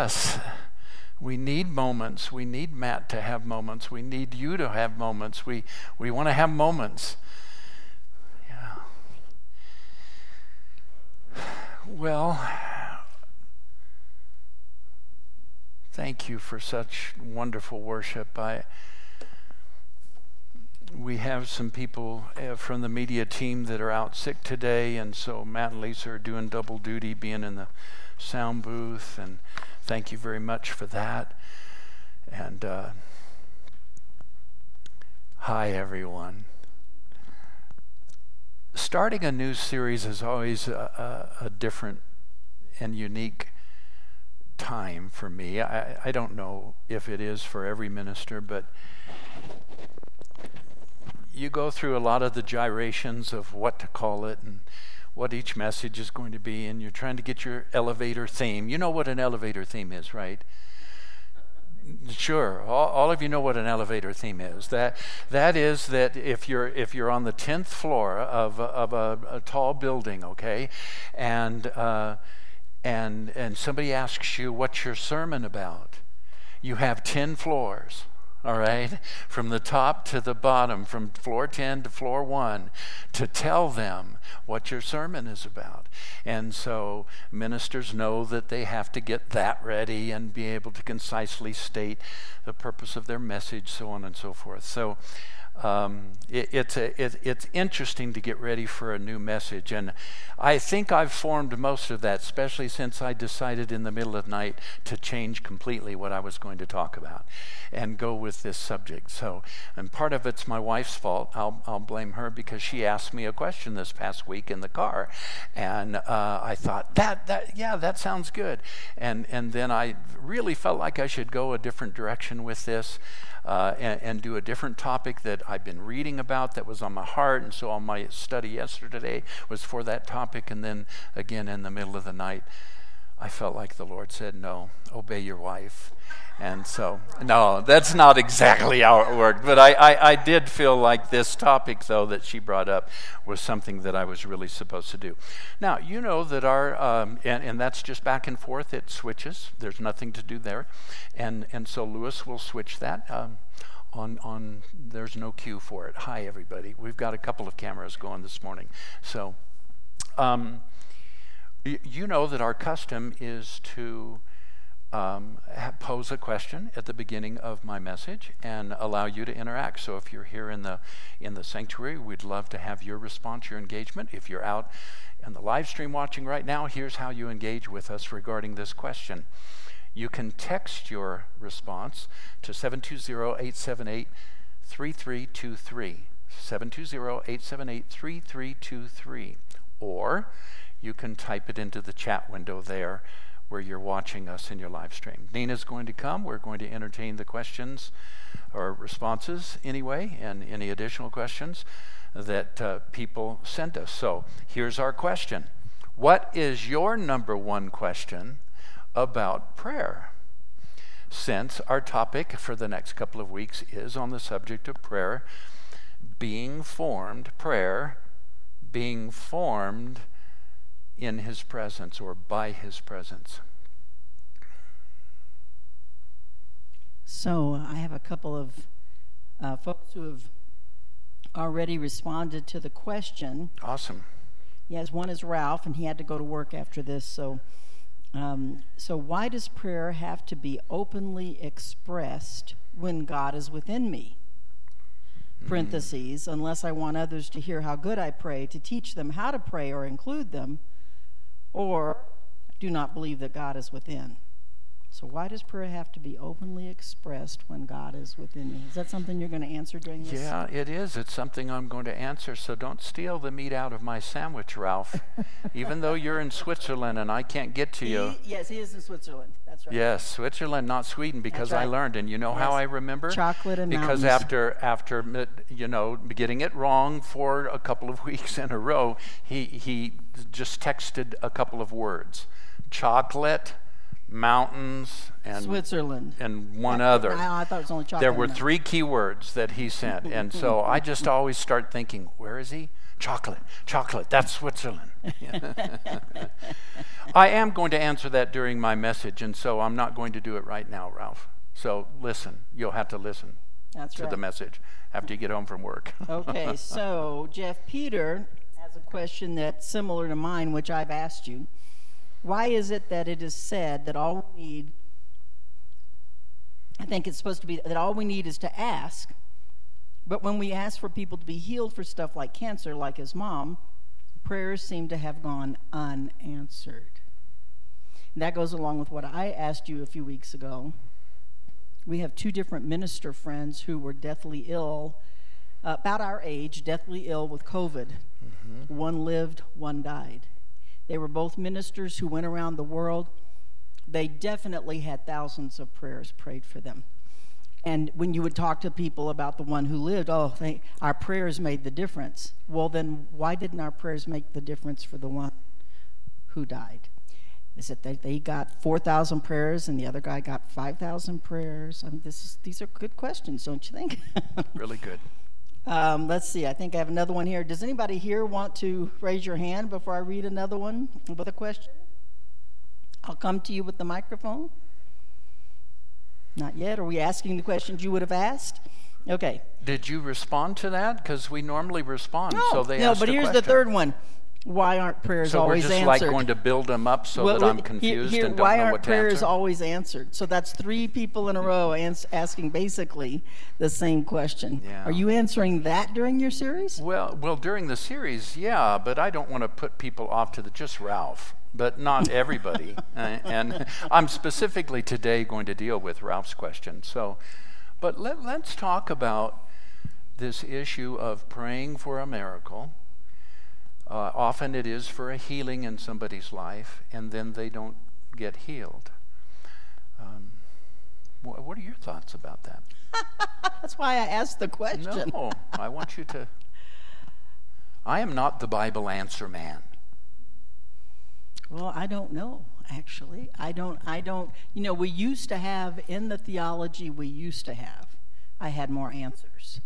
Yes. We need moments. We need Matt to have moments. We need you to have moments. We, we want to have moments. Yeah. Well, thank you for such wonderful worship. I, we have some people uh, from the media team that are out sick today, and so Matt and Lisa are doing double duty, being in the sound booth, and thank you very much for that. And uh, hi, everyone. Starting a new series is always a, a, a different and unique time for me. I, I don't know if it is for every minister, but you go through a lot of the gyrations of what to call it and what each message is going to be, and you're trying to get your elevator theme. You know what an elevator theme is, right? Sure, all, all, of you know what an elevator theme is. That that is that if you're if you're on the tenth floor of of a, a tall building, okay, and uh, and and somebody asks you what's your sermon about, you have ten floors all right, from the top to the bottom, from floor 10 to floor 1, to tell them what your sermon is about. And so ministers know that they have to get that ready and be able to concisely state the purpose of their message, so on and so forth. So um, it, it's, a, it, it's interesting to get ready for a new message. And I think I've formed most of that, especially since I decided in the middle of the night to change completely what I was going to talk about and go with this subject. So, and part of it's my wife's fault. I'll, I'll blame her because she asked me a question this past week in the car. And uh, I thought, that, that, yeah, that sounds good. And, and then I really felt like I should go a different direction with this uh, and, and, do a different topic that I've been reading about that was on my heart. And so, all my study yesterday was for that topic. And then again, in the middle of the night, I felt like the Lord said, No, obey your wife. And so, no, that's not exactly how it worked. But I, I, I, did feel like this topic, though, that she brought up was something that I was really supposed to do. Now, you know that our, um, and, and that's just back and forth, it switches. There's nothing to do there. And, and so Lewis will switch that. Um, on, on there's no cue for it. Hi, everybody. We've got a couple of cameras going this morning. So, um, you know that our custom is to um, pose a question at the beginning of my message and allow you to interact. So if you're here in the in the sanctuary, we'd love to have your response, your engagement. If you're out in the live stream watching right now, here's how you engage with us regarding this question. You can text your response to 720-878-3323. 720-878-3323 or you can type it into the chat window there where you're watching us in your live stream. Nina's going to come. We're going to entertain the questions or responses anyway, and any additional questions that uh, people sent us. So here's our question What is your number one question about prayer? Since our topic for the next couple of weeks is on the subject of prayer, being formed, prayer being formed in his presence or by his presence. So I have a couple of uh, folks who have already responded to the question. Awesome. Yes, one is Ralph, and he had to go to work after this. So, um, so why does prayer have to be openly expressed when God is within me? Mm. Parentheses, unless I want others to hear how good I pray, to teach them how to pray or include them, or do not believe that God is within. So, why does prayer have to be openly expressed when God is within me? Is that something you're going to answer during this? Yeah, it is. It's something I'm going to answer. So, don't steal the meat out of my sandwich, Ralph. Even though you're in Switzerland and I can't get to he, you. Yes, he is in Switzerland. That's right. Yes, Switzerland, not Sweden, because right. I learned. And you know yes. how I remember? Chocolate and Because mountains. after, after you know, getting it wrong for a couple of weeks in a row, he, he just texted a couple of words chocolate mountains and Switzerland and one other. I, I, thought it was only chocolate. There were three key words that he sent, and so I just always start thinking, where is he? Chocolate, chocolate. That's Switzerland. I am going to answer that during my message, and so I'm not going to do it right now, Ralph. So listen. You'll have to listen That's to right. the message after you get home from work. Okay, so Jeff Peter has a question that's similar to mine, which I've asked you. Why is it that it is said that all we need, I think it's supposed to be that all we need is to ask, but when we ask for people to be healed for stuff like cancer, like his mom, prayers seem to have gone unanswered. And that goes along with what I asked you a few weeks ago. We have two different minister friends who were deathly ill uh, about our age, deathly ill with COVID. One lived, one died. They were both ministers who went around the world. They definitely had thousands of prayers prayed for them. And when you would talk to people about the one who lived, oh, they, our prayers made the difference. Well, then why didn't our prayers make the difference for the one who died? Is it that they got 4,000 prayers and the other guy got 5,000 prayers? I mean, this is, these are good questions, don't you think? really good. Um, let's see. I think I have another one here. Does anybody here want to raise your hand before I read another one with a question? I'll come to you with the microphone. Not yet. Are we asking the questions you would have asked? Okay. Did you respond to that? Because we normally respond. No, so they no. But a here's the third one. Why aren't prayers always? answered? So we're just answered? like going to build them up so Well, that I'm confused here- and don't know what to why aren't prayers always answered? So that's three people in a row ans- asking basically the same question. Yeah. Are you answering that during your series? Well, well, during the series, yeah, but I don't want to put people off to the just Ralph, but not everybody. Uh, and I'm specifically today going to deal with Ralph's question. So, but let, let's talk about this issue of praying for a miracle. Uh, often it is for a healing in somebody's life, and then they don't get healed. Um, wh- what are your thoughts about that? That's why I asked the question. No, I want you to. I am not the Bible answer man. Well, I don't know actually. I don't I don't you know, we used to have in the theology we used to have. I had more answers.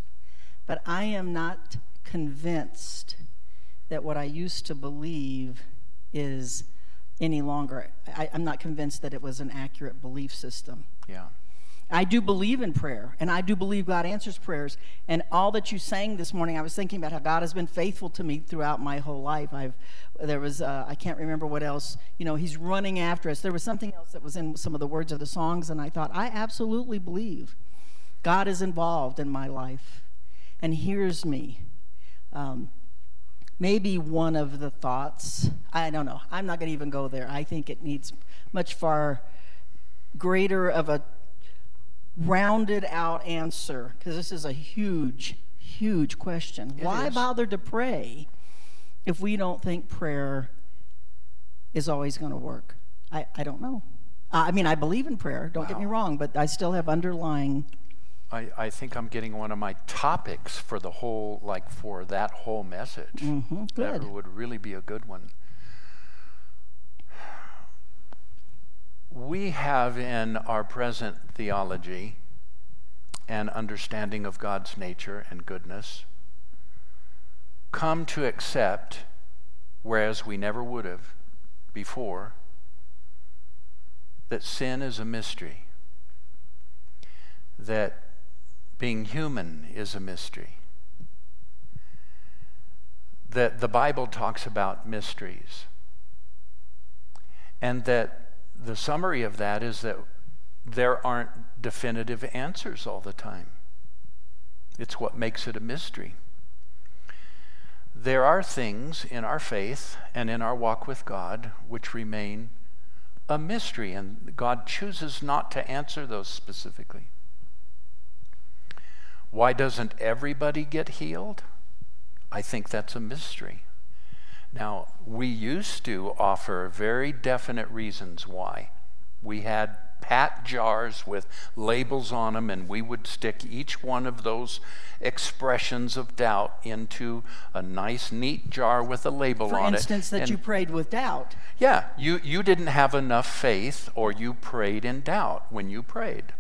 But I am not convinced that what I used to believe is any longer. I, I'm not convinced that it was an accurate belief system. Yeah. I do believe in prayer, and I do believe God answers prayers. And all that you sang this morning, I was thinking about how God has been faithful to me throughout my whole life. I've there was uh, I can't remember what else. You know, He's running after us. There was something else that was in some of the words of the songs, and I thought I absolutely believe God is involved in my life and hears me. Um, maybe one of the thoughts I don't know. I'm not going to even go there. I think it needs much far greater of a rounded out answer because this is a huge, huge question. It Why is. bother to pray if we don't think prayer is always going to work? I, I don't know. I I mean, I believe in prayer, don't get me wrong, but I still have underlying. I, I think I'm getting one of my topics for the whole, like for that whole message. Mhm, That would really be a good one. We have in our present theology and understanding of God's nature and goodness come to accept, whereas we never would have before, that sin is a mystery, that being human is a mystery, that the Bible talks about mysteries, and that the summary of that is that there aren't definitive answers all the time. It's what makes it a mystery. There are things in our faith and in our walk with God which remain a mystery, and God chooses not to answer those specifically. Why doesn't everybody get healed? I think that's a mystery. Now, we used to offer very definite reasons why. We had pat jars with labels on them, and we would stick each one of those expressions of doubt into a nice, neat jar with a label For on instance, it. For instance, that and- you prayed with doubt. yeah, you, you didn't have enough faith or you prayed in doubt when you prayed.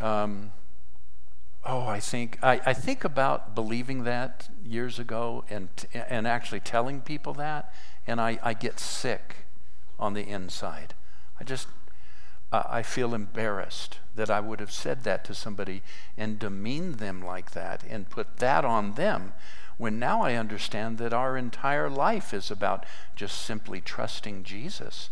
Um, oh, I think I, I think about believing that years ago and and actually telling people that, and I, I get sick on the inside. I just, I feel embarrassed that I would have said that to somebody and demeaned them like that and put that on them when now I understand that our entire life is about just simply trusting Jesus.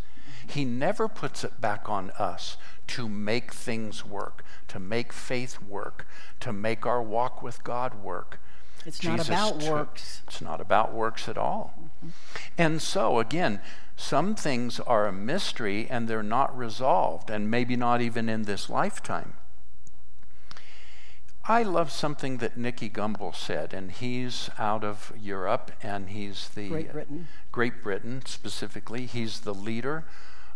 He never puts it back on us to make things work, to make faith work, to make our walk with God work. It's Jesus not about took- works. It's not about works at all. Mm-hmm. And so, again, some things are a mystery and they're not resolved, and maybe not even in this lifetime. I love something that Nicky Gumbel said, and he's out of Europe, and he's the Great Britain. Great Britain specifically. He's the leader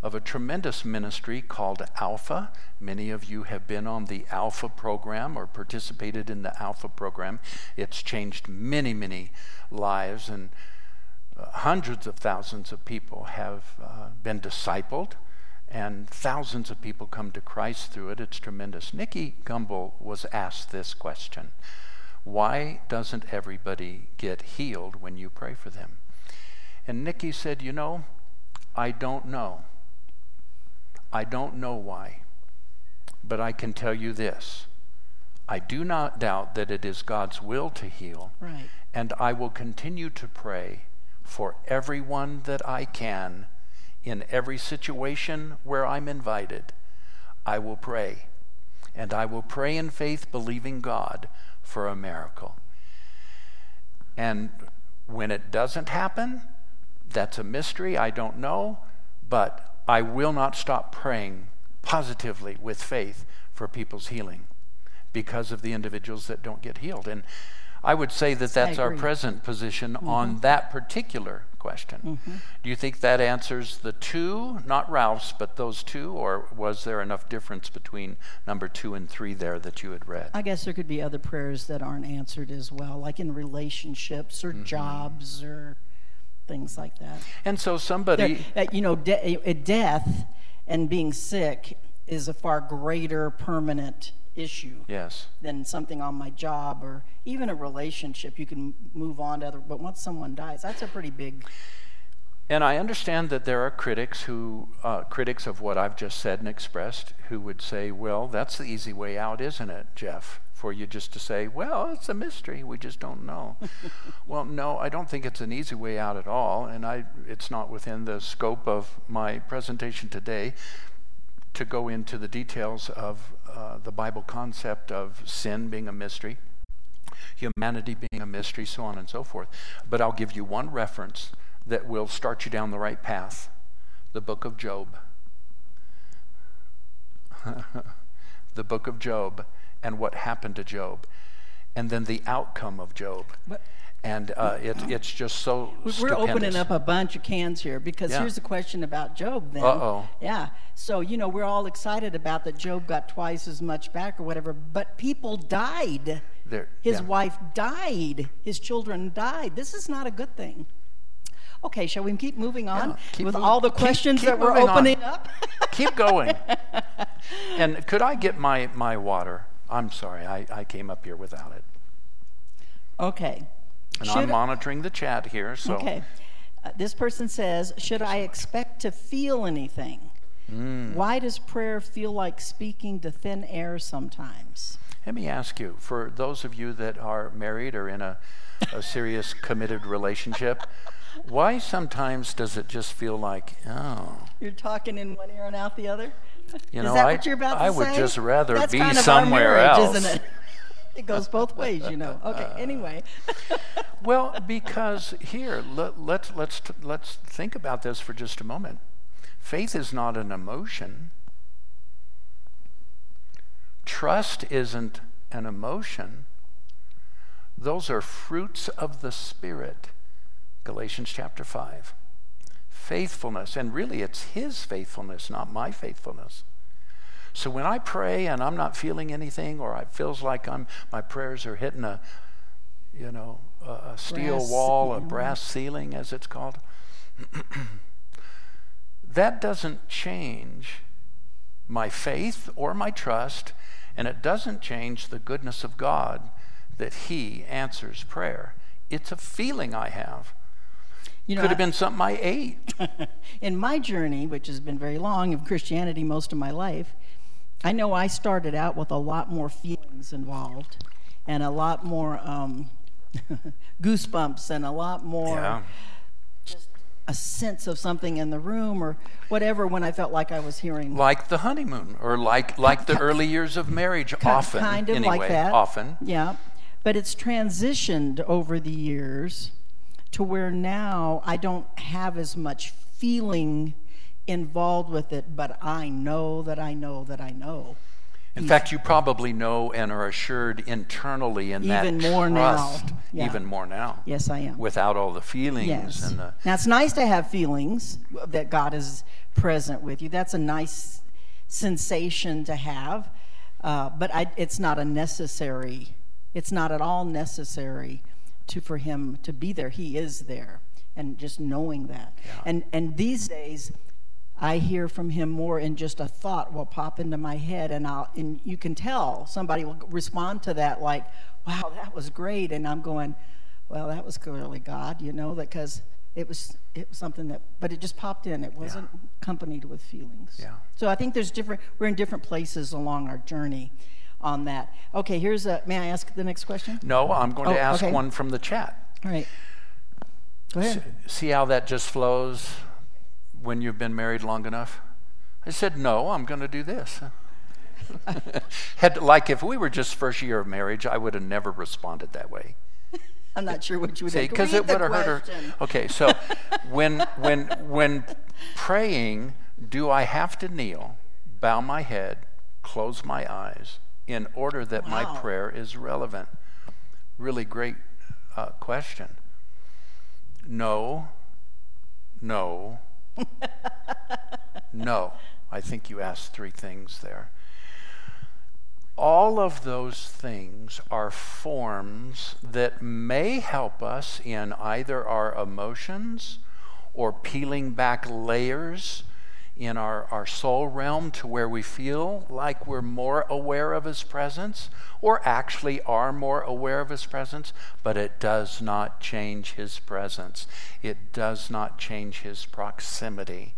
of a tremendous ministry called Alpha. Many of you have been on the Alpha program or participated in the Alpha program. It's changed many, many lives, and uh, hundreds of thousands of people have uh, been discipled, and thousands of people come to Christ through it. It's tremendous. Nicky Gumbel was asked this question Why doesn't everybody get healed when you pray for them? And Nicky said, You know, I don't know. I don't know why. But I can tell you this I do not doubt that it is God's will to heal. Right. And I will continue to pray for everyone that I can in every situation where I'm invited. I will pray. And I will pray in faith, believing God for a miracle. And when it doesn't happen, that's a mystery. I don't know. But I will not stop praying positively with faith for people's healing because of the individuals that don't get healed. And I would say that that's our present position on that particular question. Do you think that answers the two, not Ralph's, but those two, or was there enough difference between number two and three there that you had read? I guess there could be other prayers that aren't answered as well, like in relationships Mm-hmm. or jobs or things like that. And so somebody, uh, you know, de- uh, death and being sick is a far greater permanent issue yes, than something on my job or even a relationship. You can move on to other, but once someone dies, that's a pretty big. And I understand that there are critics who, uh, critics of what I've just said and expressed, who would say, well, that's the easy way out, isn't it, Jeff? For you just to say, well, it's a mystery, we just don't know. well, no, I don't think it's an easy way out at all, and I, it's not within the scope of my presentation today to go into the details of uh, the Bible concept of sin being a mystery, humanity being a mystery, so on and so forth. But I'll give you one reference that will start you down the right path the book of Job. the book of Job and what happened to Job, and then the outcome of Job. But And uh, it, it's just so we're stupendous. opening up a bunch of cans here because Yeah. here's the question about Job. Then, Uh-oh. yeah. So you know we're all excited about that Job got twice as much back or whatever, but people died. There- His yeah. wife died. His children died. This is not a good thing. Okay, shall we keep moving on Yeah, keep with mov- all the questions keep that we're moving on. opening up? Keep going. and could I get my, my water? I'm sorry, I, I came up here without it. okay. And Should- I'm monitoring the chat here, so. Okay. Uh, this person says, Should I expect to feel anything? Hmm. Why does prayer feel like speaking to thin air sometimes? Let me ask you, for those of you that are married or in a, a serious committed relationship, why sometimes does it just feel like, oh, You're talking in one ear and out the other? You Is know, that I- what you're about to I would say? just rather That's be kind of somewhere our marriage, else. Isn't it? it goes both ways, you know. Okay, anyway. Well, because here, let, let's, let's, let's think about this for just a moment. Faith is not an emotion, trust isn't an emotion. Those are fruits of the Spirit. Galatians chapter 5. Faithfulness, and really it's His faithfulness, not my faithfulness. So when I pray and I'm not feeling anything, or it feels like I'm, my prayers are hitting a, you know, a a steel Brass wall, a brass ceiling, as it's called. that doesn't change my faith or my trust, and it doesn't change the goodness of God that He answers prayer. It's a feeling I have. You know, Could have been something I ate. in my journey, which has been very long of Christianity most of my life, I know I started out with a lot more feelings involved and a lot more um, goosebumps and a lot more Yeah. just a sense of something in the room or whatever when I felt like I was hearing Like the honeymoon, or like like the early years of marriage. Ki- often, kind of anyway, like that. often. Yeah, but it's transitioned over the years to where now I don't have as much feeling involved with it, but I know that I know that I know. In fact, you probably know and are assured internally in Even that more now. trust, Yeah. even more now, Yes, I am. without all the feelings yes. and the. Now it's nice to have feelings that God is present with you. That's a nice sensation to have, uh, but I, it's not a necessary. It's not at all necessary to for Him to be there. He is there, and just knowing that. And and these days. I hear from him more in just a thought will pop into my head, and I'll and you can tell somebody will respond to that like, "Wow, that was great," and I'm going, "Well, that was clearly God," you know, because it was it was something that, but it just popped in. It wasn't accompanied with feelings. Yeah. So I think there's different. We're in different places along our journey on that. Okay, here's a. May I ask the next question? No, I'm going Oh, to ask okay. one from the chat. All right. Go ahead. See how that just flows when you've been married long enough? I said, no, I'm going to do this. Had, like if we were just first year of marriage, I would have never responded that way. I'm not sure what you would say because it would have hurt her. Okay, so when when when praying, do I have to kneel, bow my head, close my eyes in order that my prayer is relevant? Really great uh, question. No, no, no. I think you asked three things there. All of those things are forms that may help us in either our emotions or peeling back layers in our, our soul realm to where we feel like we're more aware of His presence or actually are more aware of His presence, but it does not change His presence. It does not change His proximity.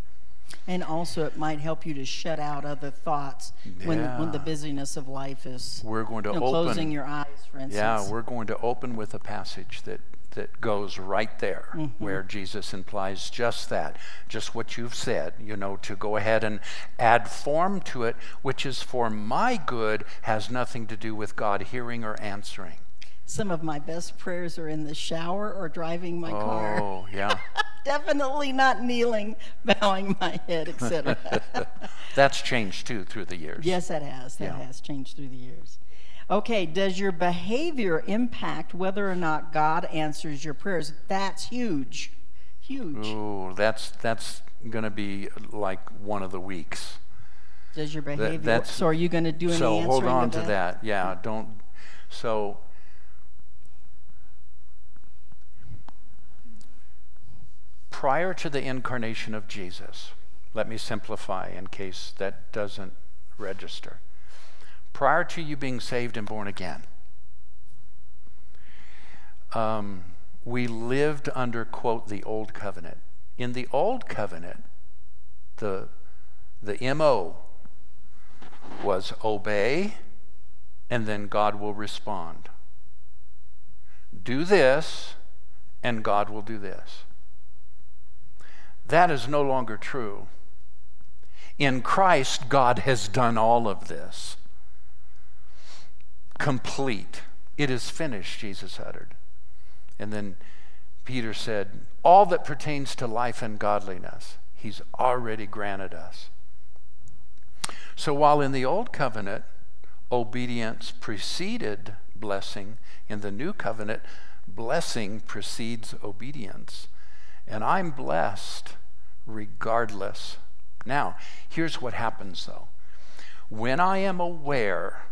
And also, it might help you to shut out other thoughts when, when the busyness of life is We're going to you know, open. closing your eyes, for instance. Yeah, we're going to open with a passage that, that goes right there, Mm-hmm. where Jesus implies just that, just what you've said, you know, to go ahead and add form to it, which is for my good, has nothing to do with God hearing or answering. Some of my best prayers are in the shower or driving my car. Oh, yeah. Definitely not kneeling, bowing my head, etc. That's changed too through the years. yes, it has. That Yeah. has changed through the years. Okay, does your behavior impact whether or not God answers your prayers? That's huge. Huge. Ooh, that's that's going to be like one of the weeks. Does your behavior? that's- so, are you going to do any so answering hold on to that. Yeah, don't. So prior to the incarnation of Jesus, let me simplify in case that doesn't register. Prior to you being saved and born again, um, we lived under quote the old covenant. In the old covenant, the the mo was obey, and then God will respond. Do this, and God will do this. That is no longer true. In Christ, God has done all of this. Complete. It is finished, Jesus uttered. And then Peter said, All that pertains to life and godliness, He's already granted us. So while in the old covenant, obedience preceded blessing, in the new covenant, blessing precedes obedience. And I'm blessed regardless. Now, here's what happens though. When I am aware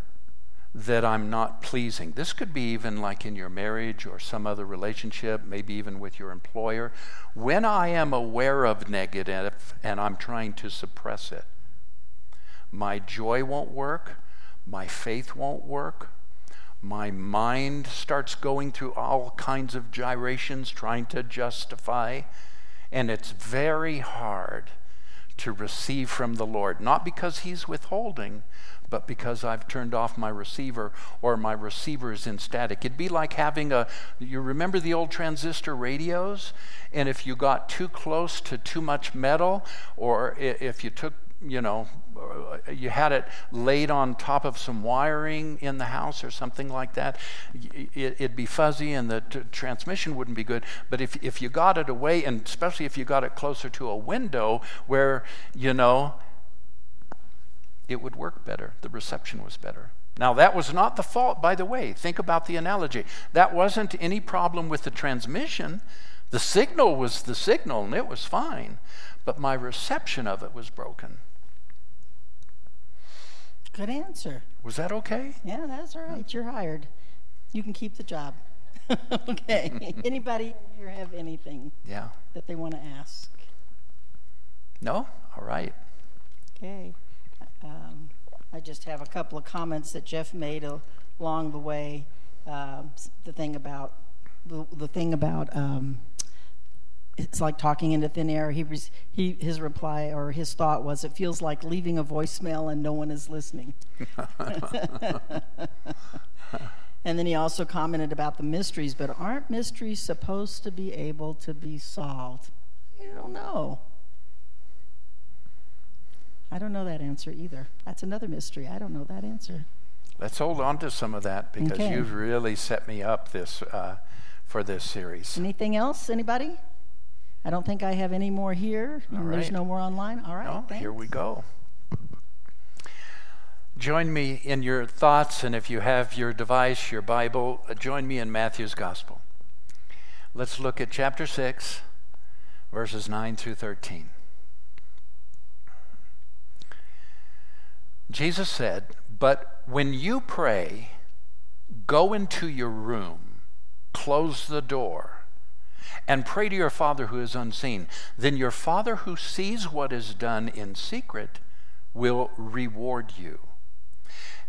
that I'm not pleasing, this could be even like in your marriage or some other relationship, maybe even with your employer. When I am aware of negative and I'm trying to suppress it, my joy won't work, my faith won't work, my mind starts going through all kinds of gyrations trying to justify And it's very hard to receive from the Lord, not because He's withholding, but because I've turned off my receiver or my receiver is in static. It'd be like having a, you remember the old transistor radios? And if you got too close to too much metal, or if you took, you know, uh, you had it laid on top of some wiring in the house or something like that, it, would be fuzzy and the t- transmission wouldn't be good. But if, if you got it away, and especially if you got it closer to a window where, you know, it would work better. The reception was better. Now, that was not the fault, by the way. Think about the analogy. That wasn't any problem with the transmission. The signal was the signal, and it was fine. But my reception of it was broken. Good answer. Was that okay? Yeah, that's all right. You're hired. You can keep the job. okay. Anybody here have anything yeah. that they want to ask? No? All right. Okay. Um, I just have a couple of comments that Jeff made along the way. Uh, the thing about the, the thing about um, it's like talking into thin air. He, he his reply or his thought was, "It feels like leaving a voicemail and no one is listening." and then he also commented about the mysteries, but aren't mysteries supposed to be able to be solved? I don't know. I don't know that answer either. That's another mystery. I don't know that answer. Let's hold on to some of that because okay. you've really set me up this uh, for this series. Anything else? Anybody? I don't think I have any more here. Right. There's no more online. All right. No, here we go. Join me in your thoughts, and if you have your device, your Bible, uh, join me in Matthew's Gospel. Let's look at chapter 6, verses 9 through 13. Jesus said, But when you pray, go into your room, close the door, and pray to your Father who is unseen. Then your Father who sees what is done in secret will reward you.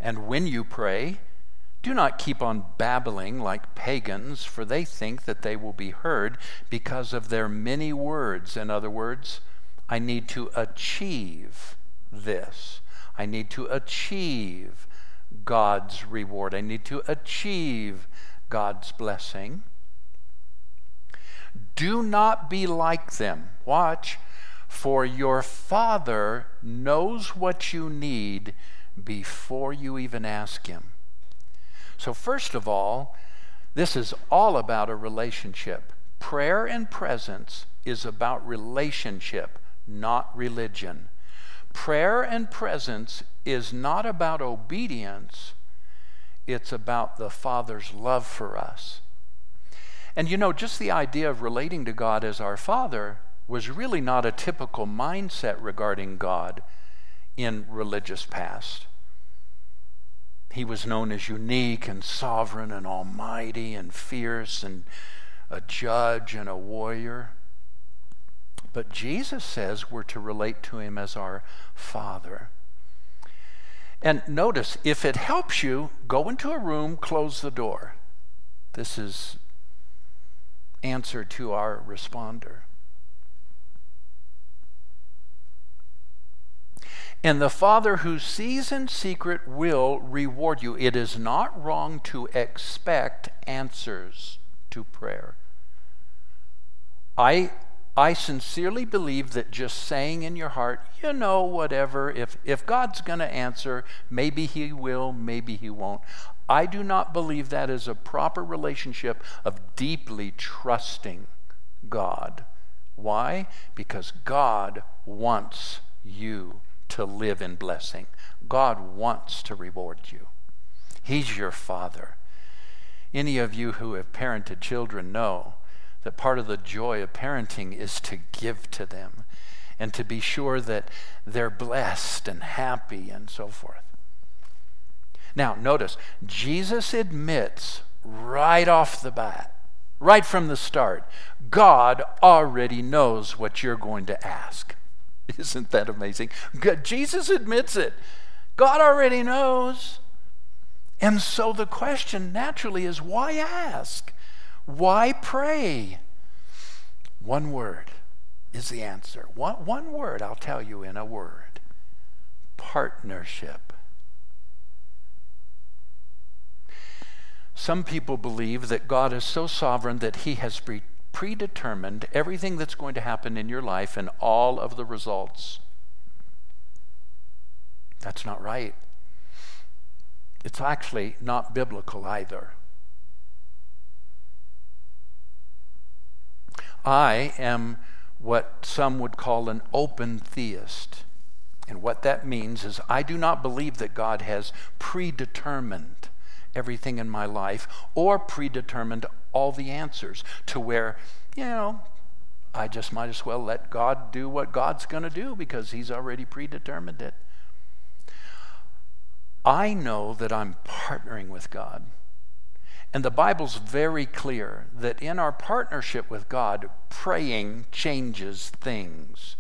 And when you pray, do not keep on babbling like pagans, for they think that they will be heard because of their many words. In other words, I need to achieve this. I need to achieve God's reward. I need to achieve God's blessing. Do not be like them. Watch. For your Father knows what you need before you even ask Him. So, first of all, this is all about a relationship. Prayer and presence is about relationship, not religion. Prayer and presence is not about obedience, it's about the Father's love for us. And you know, just the idea of relating to God as our Father was really not a typical mindset regarding God in religious past. He was known as unique and sovereign and almighty and fierce and a judge and a warrior. But Jesus says we're to relate to him as our Father. And notice, if it helps you, go into a room, close the door. This is answer to our responder. And the Father who sees in secret will reward you. It is not wrong to expect answers to prayer. I I sincerely believe that just saying in your heart, you know, whatever, if, if God's going to answer, maybe He will, maybe He won't. I do not believe that is a proper relationship of deeply trusting God. Why? Because God wants you to live in blessing. God wants to reward you. He's your Father. Any of you who have parented children know that part of the joy of parenting is to give to them and to be sure that they're blessed and happy and so forth. Now, notice, Jesus admits right off the bat, right from the start, God already knows what you're going to ask. Isn't that amazing? God, Jesus admits it. God already knows. And so the question naturally is why ask? Why pray? One word is the answer. One, one word I'll tell you in a word partnership. Some people believe that God is so sovereign that He has pre- predetermined everything that's going to happen in your life and all of the results. That's not right. It's actually not biblical either. I am what some would call an open theist. And what that means is I do not believe that God has predetermined everything in my life or predetermined all the answers to where, you know, I just might as well let God do what God's going to do because He's already predetermined it. I know that I'm partnering with God. And the Bible's very clear that in our partnership with God, praying changes things.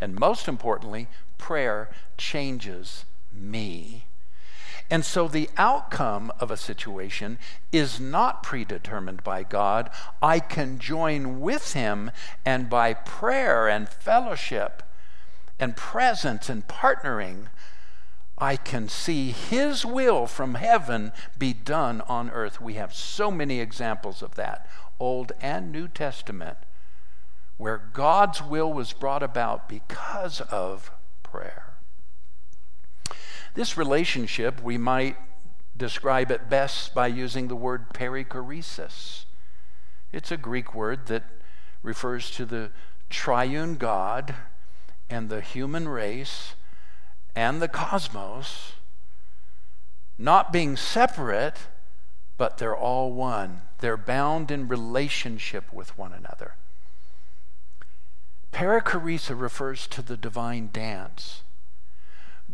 And most importantly, prayer changes me. And so the outcome of a situation is not predetermined by God. I can join with Him, and by prayer and fellowship and presence and partnering, I can see His will from heaven be done on earth. We have so many examples of that, Old and New Testament, where God's will was brought about because of prayer. This relationship, we might describe it best by using the word perichoresis. It's a Greek word that refers to the triune God and the human race and the cosmos not being separate, but they're all one. They're bound in relationship with one another. Perichoresis refers to the divine dance.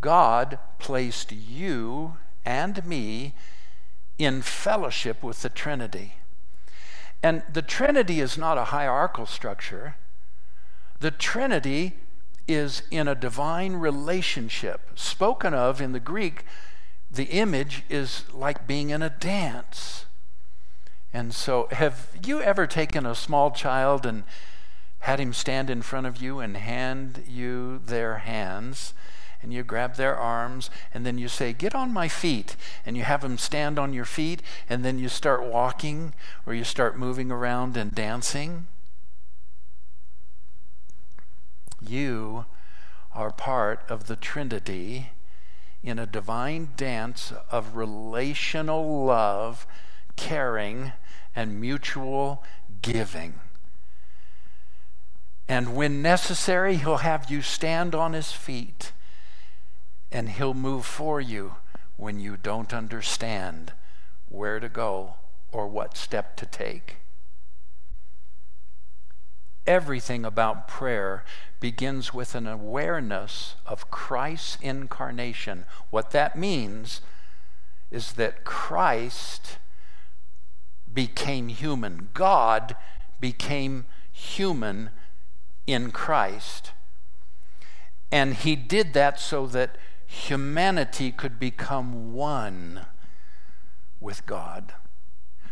God placed you and me in fellowship with the Trinity. And the Trinity is not a hierarchical structure. The Trinity is in a divine relationship. Spoken of in the Greek, the image is like being in a dance. And so, have you ever taken a small child and had him stand in front of you and hand you their hands? And you grab their arms, and then you say, Get on my feet. And you have them stand on your feet, and then you start walking or you start moving around and dancing. You are part of the Trinity in a divine dance of relational love, caring, and mutual giving. And when necessary, he'll have you stand on his feet and He'll move for you when you don't understand where to go or what step to take. Everything about prayer begins with an awareness of Christ's incarnation. What that means is that Christ became human, God became human in Christ. And he did that so that humanity could become one with God.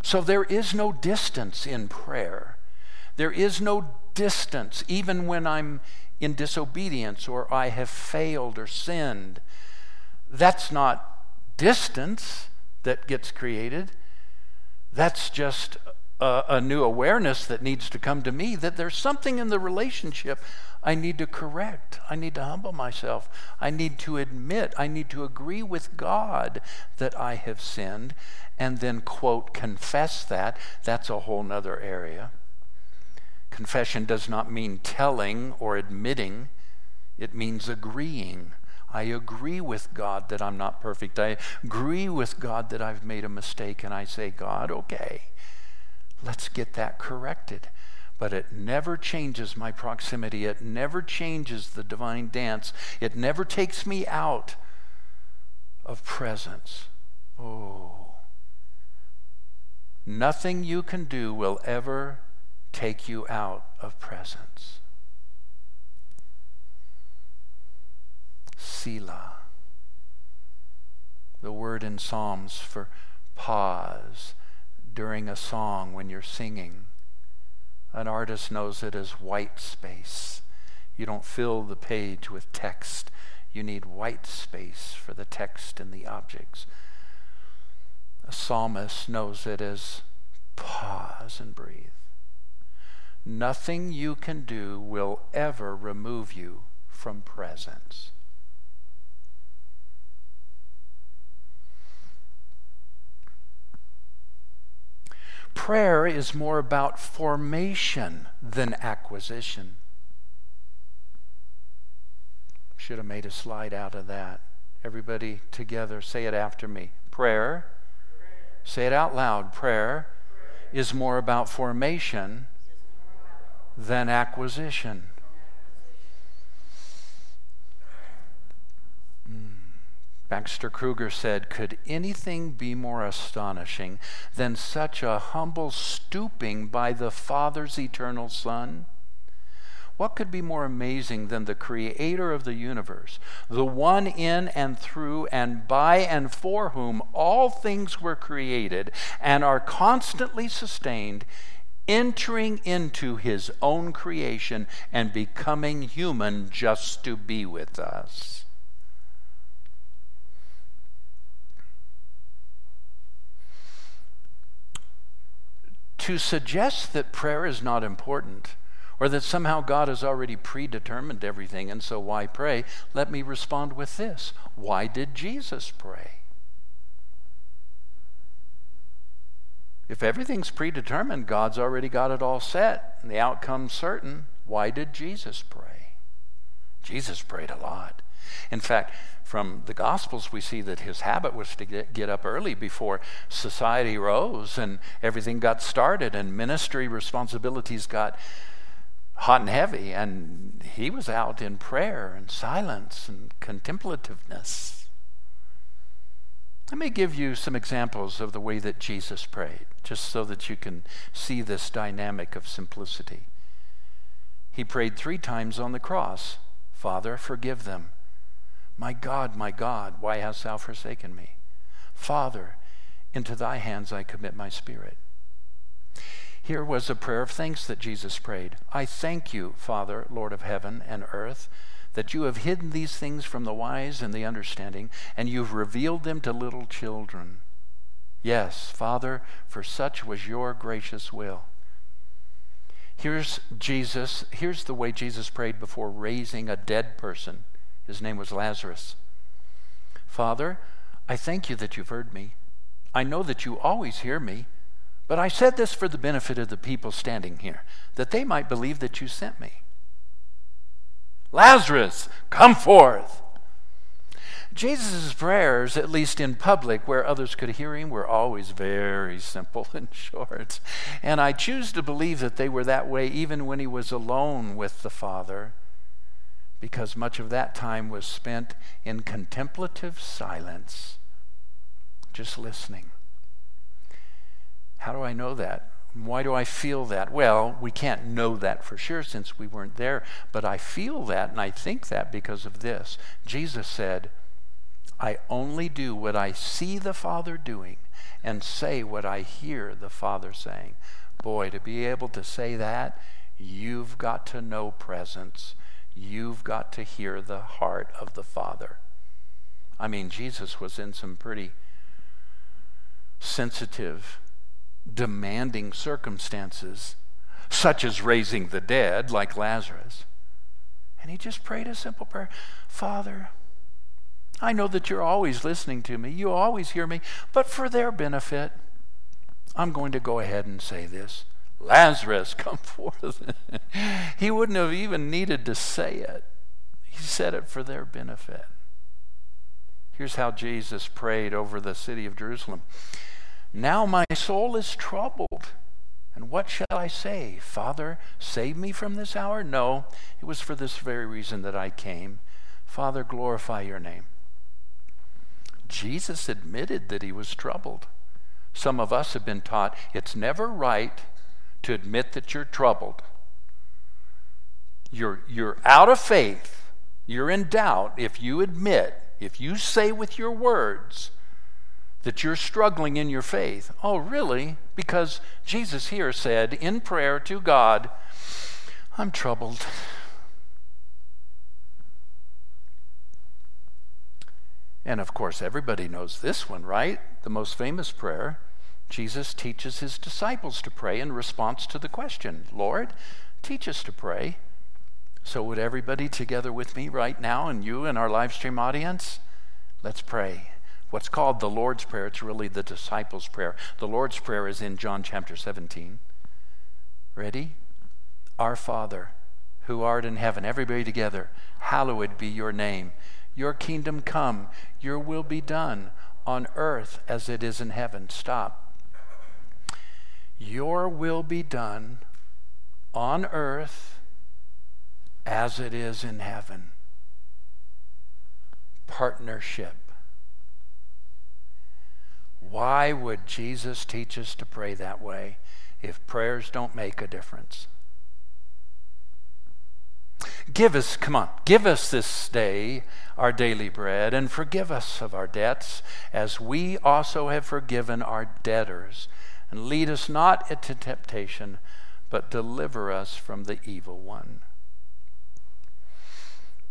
So there is no distance in prayer. There is no distance, even when I'm in disobedience or I have failed or sinned. That's not distance that gets created. That's just a, a, new awareness that needs to come to me that there's something in the relationship I need to correct. I need to humble myself. I need to admit, I need to agree with God that I have sinned and then, quote, confess that. That's a whole nother area. Confession does not mean telling or admitting, it means agreeing. I agree with God that I'm not perfect. I agree with God that I've made a mistake, and I say, God, okay, let's get that corrected but it never changes my proximity. It never changes the divine dance. It never takes me out of presence. Oh. Nothing you can do will ever take you out of presence. Selah. The word in Psalms for pause during a song when you're singing An artist knows it as white space. You don't fill the page with text, you need white space for the text and the objects. A psalmist knows it as pause and breathe. Nothing you can do will ever remove you from presence. Prayer is more about formation than acquisition. Should have made a slide out of that. Everybody together, say it after me. Prayer, say it out loud. Prayer is more about formation than acquisition. Baxter Kruger said, Could anything be more astonishing than such a humble stooping by the Father's eternal Son? What could be more amazing than the creator of the universe, the one in and through and by and for whom all things were created and are constantly sustained, entering into his own creation and becoming human just to be with us? To suggest that prayer is not important or that somehow God has already predetermined everything and so why pray, let me respond with this. Why did Jesus pray? If everything's predetermined, God's already got it all set and the outcome's certain, why did Jesus pray? Jesus prayed a lot. In fact, from the Gospels, we see that his habit was to get, get, up early before society rose and everything got started and ministry responsibilities got hot and heavy. And he was out in prayer and silence and contemplativeness. Let me give you some examples of the way that Jesus prayed, just so that you can see this dynamic of simplicity. He prayed three times on the cross Father, forgive them my God, my God, why hast thou forsaken me? Father, into thy hands I commit my spirit. Here was a prayer of thanks that Jesus prayed. I thank you, Father, Lord of heaven and earth, that you have hidden these things from the wise and the understanding, and you've revealed them to little children. Yes, Father, for such was your gracious will. Here's Jesus, here's the way Jesus prayed before raising a dead person. His name was Lazarus. Father, I thank you that you've heard me. I know that you always hear me, but I said this for the benefit of the people standing here, that they might believe that you sent me. Lazarus, come forth. Jesus' prayers, at least in public where others could hear him, were always very simple and short. And I choose to believe that they were that way even when he was alone with the Father because much of that time was spent in contemplative silence, just listening. How do I know that? Why do I feel that? Well, we can't know that for sure since we weren't there, but I feel that and I think that because of this. Jesus said, I only do what I see the Father doing and say what I hear the Father saying. Boy, to be able to say that, you've got to know presence You've got to hear the heart of the Father. I mean, Jesus was in some pretty sensitive, demanding circumstances, such as raising the dead, like Lazarus. And he just prayed a simple prayer Father, I know that you're always listening to me, you always hear me, but for their benefit, I'm going to go ahead and say this. Lazarus, come forth. he wouldn't have even needed to say it, he said it for their benefit. Here's how Jesus prayed over the city of Jerusalem Now my soul is troubled. And what shall I say? Father, save me from this hour? No, it was for this very reason that I came. Father, glorify your name. Jesus admitted that he was troubled. Some of us have been taught it's never right to admit that you're troubled. You're, you're out of faith. You're in doubt if you admit, if you say with your words that you're struggling in your faith. Oh, really? Because Jesus here said in prayer to God, I'm troubled. And of course, everybody knows this one, right? The most famous prayer. Jesus teaches his disciples to pray in response to the question Lord, teach us to pray. So, would everybody together with me right now, and you and our live stream audience, let's pray. What's called the Lord's Prayer, it's really the disciples' prayer. The Lord's Prayer is in John chapter 17. Ready? Our Father, who art in heaven, everybody together, hallowed be your name. Your kingdom come, your will be done on earth as it is in heaven. Stop. Your will be done on earth as it is in heaven. Partnership. Why would Jesus teach us to pray that way if prayers don't make a difference? Give us, come on, give us this day our daily bread and forgive us of our debts as we also have forgiven our debtors. And lead us not into temptation, but deliver us from the evil one.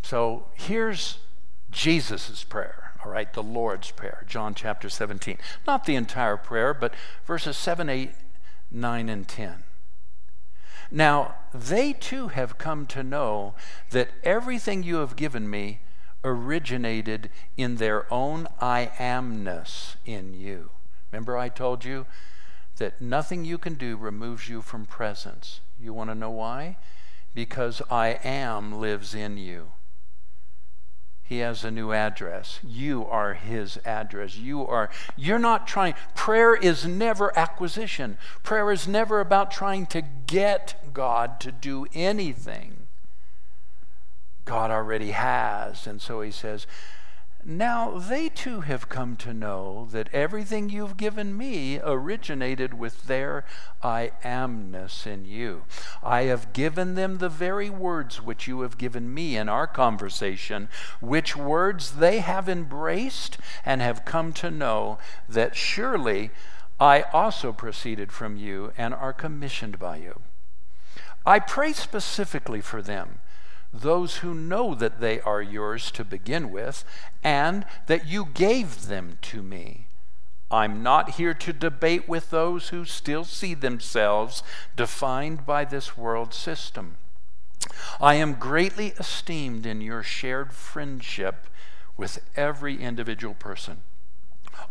So here's Jesus' prayer, all right, the Lord's Prayer, John chapter 17. Not the entire prayer, but verses 7, 8, 9, and 10. Now, they too have come to know that everything you have given me originated in their own I amness in you. Remember, I told you that nothing you can do removes you from presence. You want to know why? Because I am lives in you. He has a new address. You are his address. You are you're not trying prayer is never acquisition. Prayer is never about trying to get God to do anything. God already has. And so he says, Now they too have come to know that everything you've given me originated with their I amness in you. I have given them the very words which you have given me in our conversation, which words they have embraced and have come to know that surely I also proceeded from you and are commissioned by you. I pray specifically for them those who know that they are yours to begin with, and that you gave them to me. I'm not here to debate with those who still see themselves defined by this world system. I am greatly esteemed in your shared friendship with every individual person.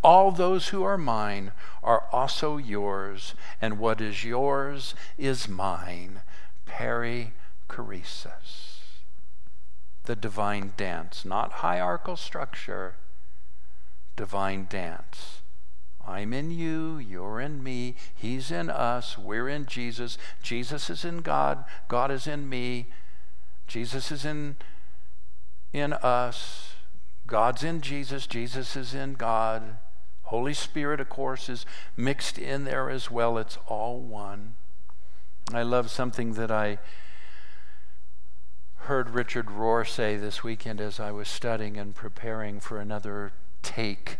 All those who are mine are also yours, and what is yours is mine. Perichoresis the divine dance, not hierarchical structure, divine dance. I'm in you, you're in me, He's in us, we're in Jesus. Jesus is in God, God is in me, Jesus is in, in us, God's in Jesus, Jesus is in God. Holy Spirit, of course, is mixed in there as well. It's all one. I love something that I heard Richard Rohr say this weekend as I was studying and preparing for another take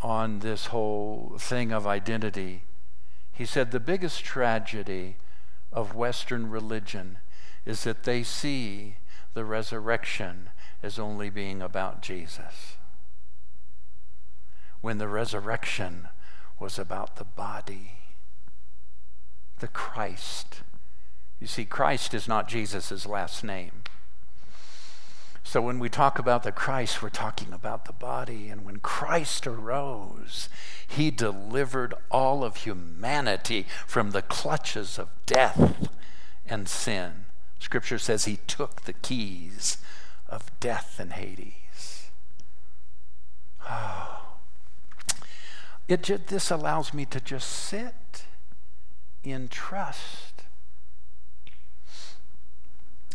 on this whole thing of identity. He said the biggest tragedy of Western religion is that they see the resurrection as only being about Jesus. When the resurrection was about the body, the Christ. You see, Christ is not Jesus' last name. So when we talk about the Christ, we're talking about the body. And when Christ arose, he delivered all of humanity from the clutches of death and sin. Scripture says he took the keys of death and Hades. Oh. It this allows me to just sit in trust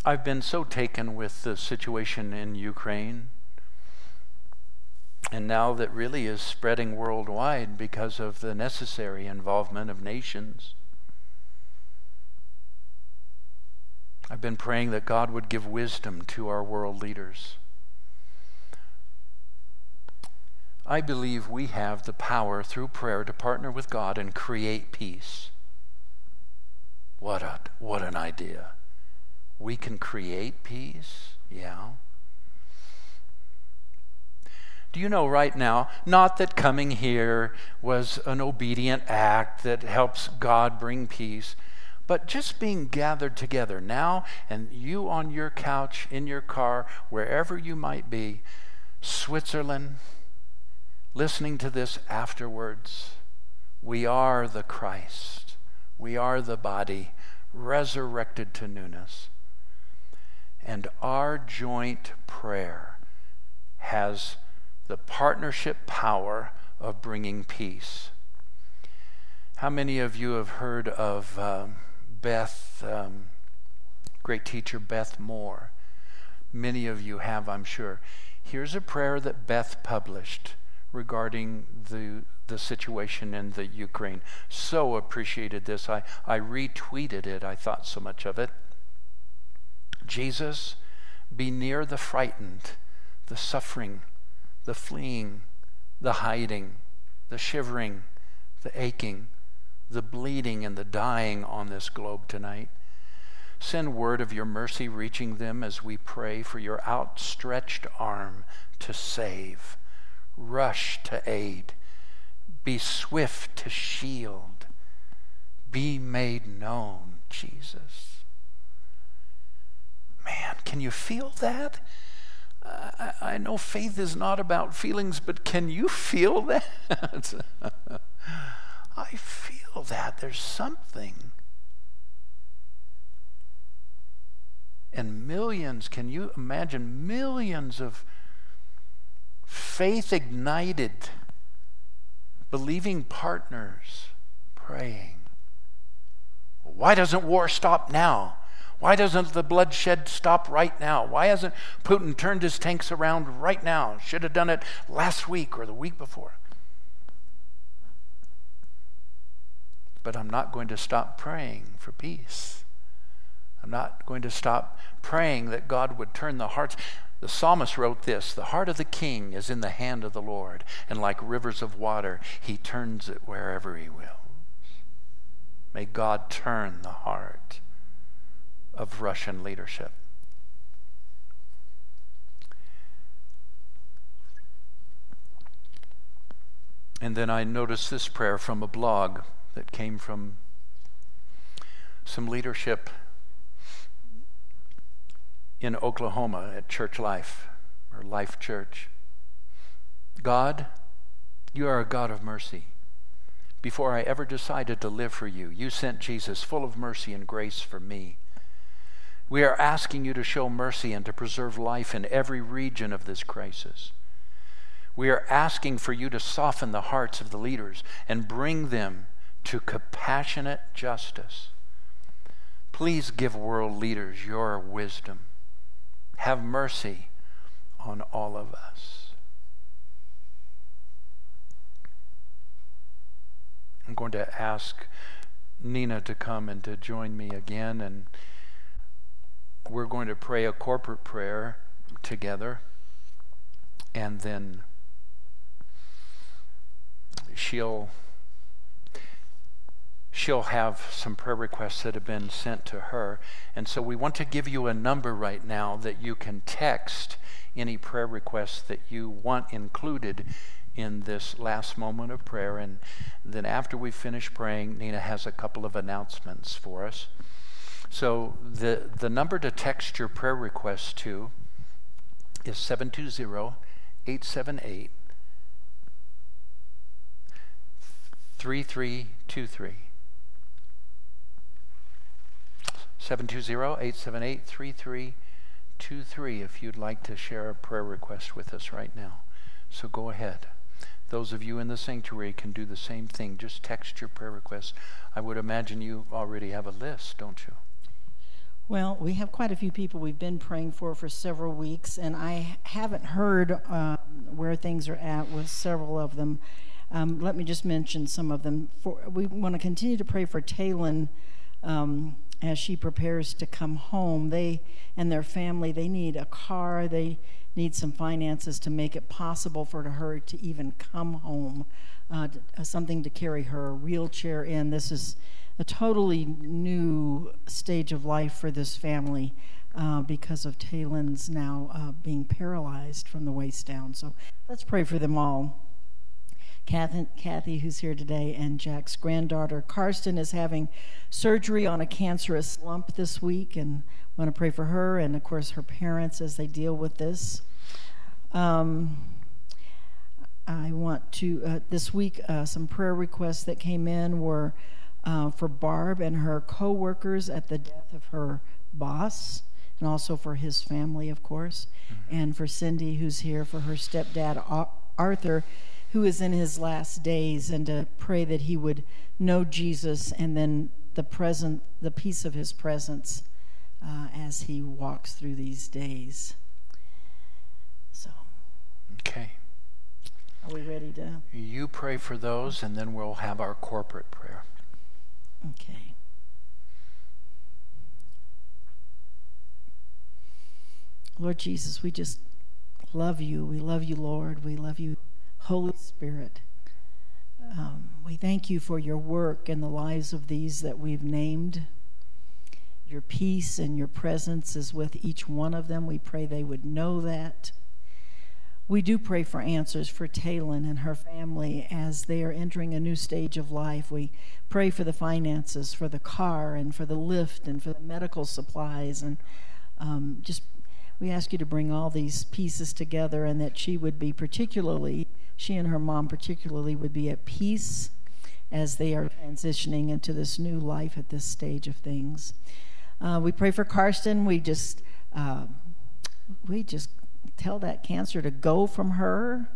I've been so taken with the situation in Ukraine, and now that really is spreading worldwide because of the necessary involvement of nations. I've been praying that God would give wisdom to our world leaders. I believe we have the power through prayer to partner with God and create peace. What, a, what an idea. We can create peace? Yeah. Do you know right now, not that coming here was an obedient act that helps God bring peace, but just being gathered together now and you on your couch, in your car, wherever you might be, Switzerland, listening to this afterwards. We are the Christ. We are the body resurrected to newness. And our joint prayer has the partnership power of bringing peace. How many of you have heard of um, Beth, um, great teacher Beth Moore? Many of you have, I'm sure. Here's a prayer that Beth published regarding the the situation in the Ukraine. So appreciated this. I, I retweeted it. I thought so much of it. Jesus, be near the frightened, the suffering, the fleeing, the hiding, the shivering, the aching, the bleeding, and the dying on this globe tonight. Send word of your mercy reaching them as we pray for your outstretched arm to save. Rush to aid. Be swift to shield. Be made known, Jesus. Man, can you feel that? I, I know faith is not about feelings, but can you feel that? I feel that. There's something. And millions, can you imagine millions of faith ignited, believing partners praying? Why doesn't war stop now? Why doesn't the bloodshed stop right now? Why hasn't Putin turned his tanks around right now? Should have done it last week or the week before. But I'm not going to stop praying for peace. I'm not going to stop praying that God would turn the hearts. The psalmist wrote this The heart of the king is in the hand of the Lord, and like rivers of water, he turns it wherever he wills. May God turn the heart of Russian leadership. And then I noticed this prayer from a blog that came from some leadership in Oklahoma at Church Life or Life Church. God, you are a God of mercy. Before I ever decided to live for you, you sent Jesus full of mercy and grace for me. We are asking you to show mercy and to preserve life in every region of this crisis. We are asking for you to soften the hearts of the leaders and bring them to compassionate justice. Please give world leaders your wisdom. Have mercy on all of us. I'm going to ask Nina to come and to join me again and we're going to pray a corporate prayer together, and then she'll she'll have some prayer requests that have been sent to her. And so we want to give you a number right now that you can text any prayer requests that you want included in this last moment of prayer. And then after we finish praying, Nina has a couple of announcements for us. So the, the number to text your prayer request to is 720 878 3323. 720-878-3323 if you'd like to share a prayer request with us right now. So go ahead. Those of you in the sanctuary can do the same thing. Just text your prayer request. I would imagine you already have a list, don't you? Well, we have quite a few people we've been praying for for several weeks, and I haven't heard uh, where things are at with several of them. Um, let me just mention some of them. For, we want to continue to pray for Talon um, as she prepares to come home. They and their family, they need a car, they need some finances to make it possible for her to even come home, uh, uh something to carry her wheelchair in. This is a totally new stage of life for this family. Uh, because of Taylon's now uh, being paralyzed from the waist down. So let's pray for them all. Kathy, Kathy, who's here today, and Jack's granddaughter. Karsten is having surgery on a cancerous lump this week, and I want to pray for her and, of course, her parents as they deal with this. Um, I want to, uh, this week, uh, some prayer requests that came in were uh, for Barb and her co workers at the death of her boss, and also for his family, of course, and for Cindy, who's here, for her stepdad, Arthur who is in his last days and to pray that he would know Jesus and then the present the peace of his presence uh, as he walks through these days. So Okay. Are we ready to You pray for those and then we'll have our corporate prayer. Okay. Lord Jesus, we just love you. We love you, Lord. We love you Holy Spirit, um, we thank you for your work in the lives of these that we've named. Your peace and your presence is with each one of them. We pray they would know that. We do pray for answers for Taylon and her family as they are entering a new stage of life. We pray for the finances, for the car, and for the lift, and for the medical supplies, and um, just we ask you to bring all these pieces together, and that she would be particularly she and her mom, particularly, would be at peace as they are transitioning into this new life at this stage of things. Uh, we pray for Karsten. We just uh, we just tell that cancer to go from her.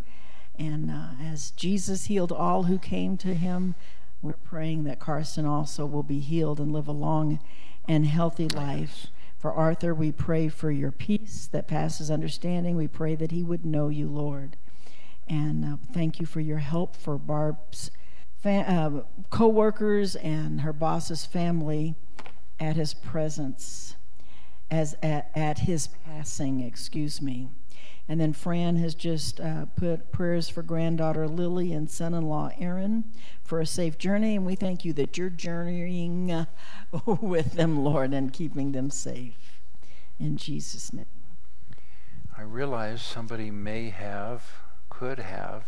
And uh, as Jesus healed all who came to him, we're praying that Carson also will be healed and live a long and healthy life. For Arthur, we pray for your peace that passes understanding. We pray that he would know you, Lord. And uh, thank you for your help for Barb's fa- uh, co workers and her boss's family at his presence, as at, at his passing, excuse me. And then Fran has just uh, put prayers for granddaughter Lily and son in law Aaron for a safe journey. And we thank you that you're journeying uh, with them, Lord, and keeping them safe. In Jesus' name. I realize somebody may have could have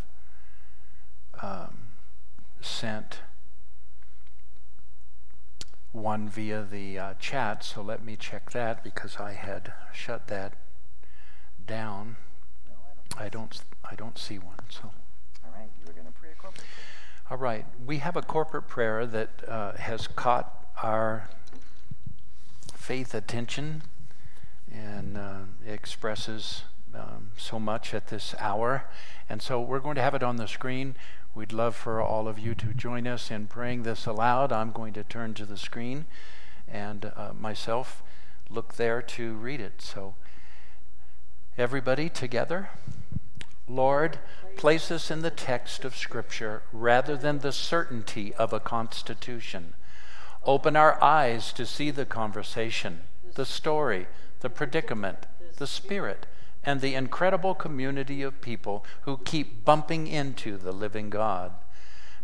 um, sent one via the uh, chat, so let me check that because I had shut that down. I, don't I don't. See one. So. All right, you were going to pray a corporate. All right, we have a corporate prayer that uh, has caught our faith attention and uh, expresses um, so much at this hour. And so we're going to have it on the screen. We'd love for all of you to join us in praying this aloud. I'm going to turn to the screen and uh, myself look there to read it. So, everybody together. Lord, place us in the text of Scripture rather than the certainty of a constitution. Open our eyes to see the conversation, the story, the predicament, the spirit and the incredible community of people who keep bumping into the living God.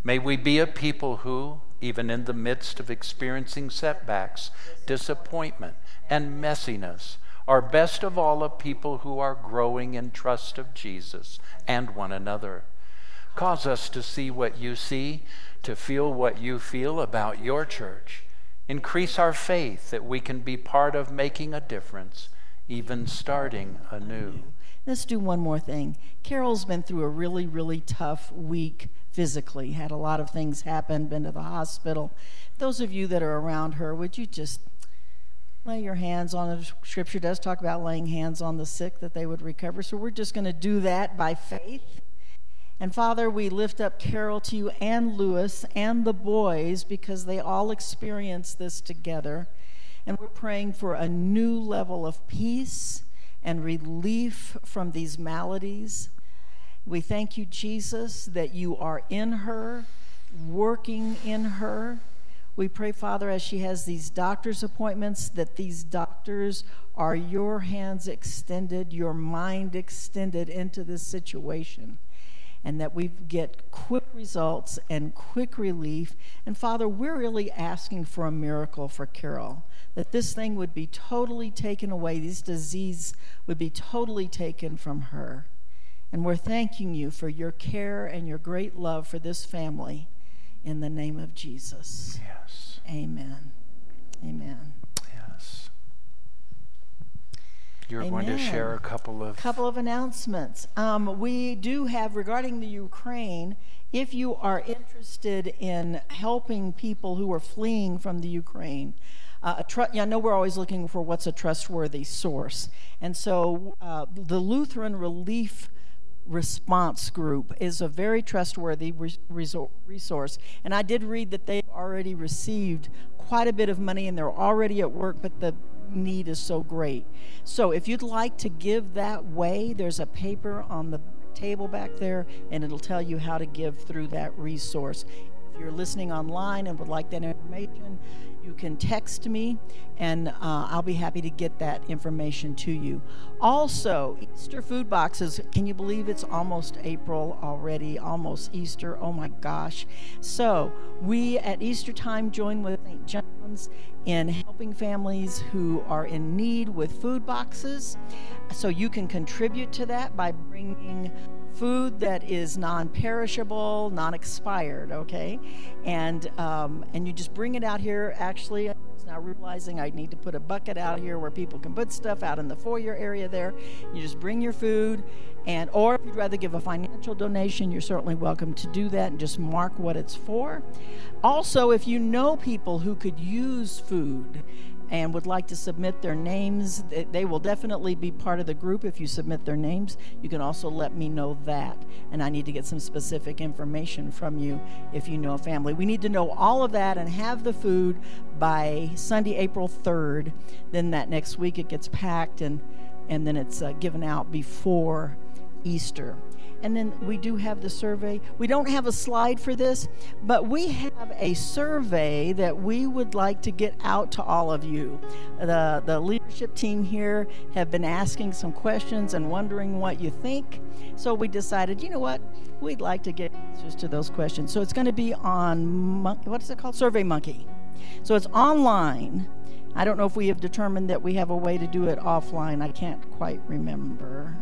May we be a people who, even in the midst of experiencing setbacks, disappointment, and messiness, are best of all a people who are growing in trust of Jesus and one another. Cause us to see what you see, to feel what you feel about your church. Increase our faith that we can be part of making a difference even starting anew. Let's do one more thing. Carol's been through a really, really tough week physically, had a lot of things happen, been to the hospital. Those of you that are around her, would you just lay your hands on the scripture does talk about laying hands on the sick that they would recover. So we're just going to do that by faith. And Father, we lift up Carol to you and Lewis and the boys because they all experience this together. And we're praying for a new level of peace and relief from these maladies. We thank you, Jesus, that you are in her, working in her. We pray, Father, as she has these doctor's appointments, that these doctors are your hands extended, your mind extended into this situation, and that we get quick results and quick relief. And Father, we're really asking for a miracle for Carol, that this thing would be totally taken away, this disease would be totally taken from her. And we're thanking you for your care and your great love for this family in the name of Jesus. Yes. Amen. Amen. Yes. You're going to share a couple of. couple of announcements. Um, we do have regarding the Ukraine. If you are interested in helping people who are fleeing from the Ukraine, uh, a tr- yeah, I know we're always looking for what's a trustworthy source, and so uh, the Lutheran Relief Response Group is a very trustworthy re- resource. And I did read that they've already received quite a bit of money and they're already at work, but the need is so great. So if you'd like to give that way, there's a paper on the table back there and it'll tell you how to give through that resource. If you're listening online and would like that information, you can text me and uh, I'll be happy to get that information to you. Also, Easter food boxes. Can you believe it's almost April already? Almost Easter. Oh my gosh. So, we at Easter time join with St. John's in helping families who are in need with food boxes. So, you can contribute to that by bringing food that is non-perishable, non-expired. Okay, and um, and you just bring it out here. Actually, I'm now realizing I need to put a bucket out here where people can put stuff out in the foyer area there. You just bring your food, and or if you'd rather give a financial donation, you're certainly welcome to do that and just mark what it's for. Also, if you know people who could use food and would like to submit their names, they will definitely be part of the group if you submit their names. You can also let me know that. And I need to get some specific information from you if you know a family. We need to know all of that and have the food by Sunday, April 3rd. Then that next week it gets packed and, and then it's uh, given out before Easter. And then we do have the survey. We don't have a slide for this, but we have a survey that we would like to get out to all of you. The, the leadership team here have been asking some questions and wondering what you think. So we decided, you know what? We'd like to get answers to those questions. So it's going to be on, Mon- what is it called? Survey Monkey. So it's online. I don't know if we have determined that we have a way to do it offline. I can't quite remember.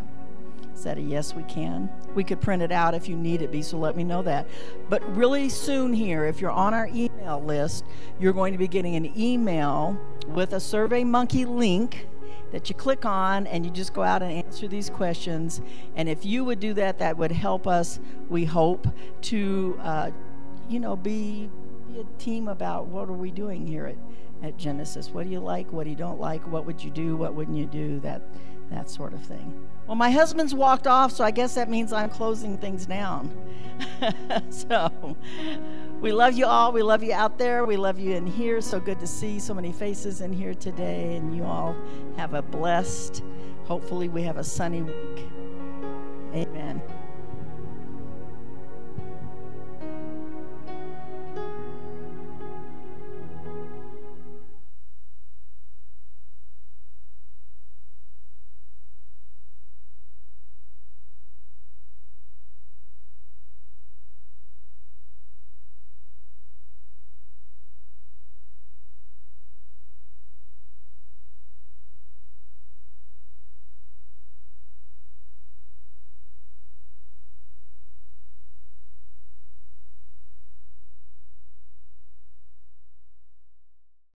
A yes, we can? We could print it out if you need it be, so let me know that. But really soon here, if you're on our email list, you're going to be getting an email with a Survey Monkey link that you click on and you just go out and answer these questions. And if you would do that, that would help us, we hope, to, uh, you know, be, be a team about what are we doing here at, at Genesis. What do you like? What do you don't like? What would you do? What wouldn't you do? That, that sort of thing. Well, my husband's walked off, so I guess that means I'm closing things down. so, we love you all. We love you out there. We love you in here. So good to see so many faces in here today, and you all have a blessed, hopefully, we have a sunny week. Amen.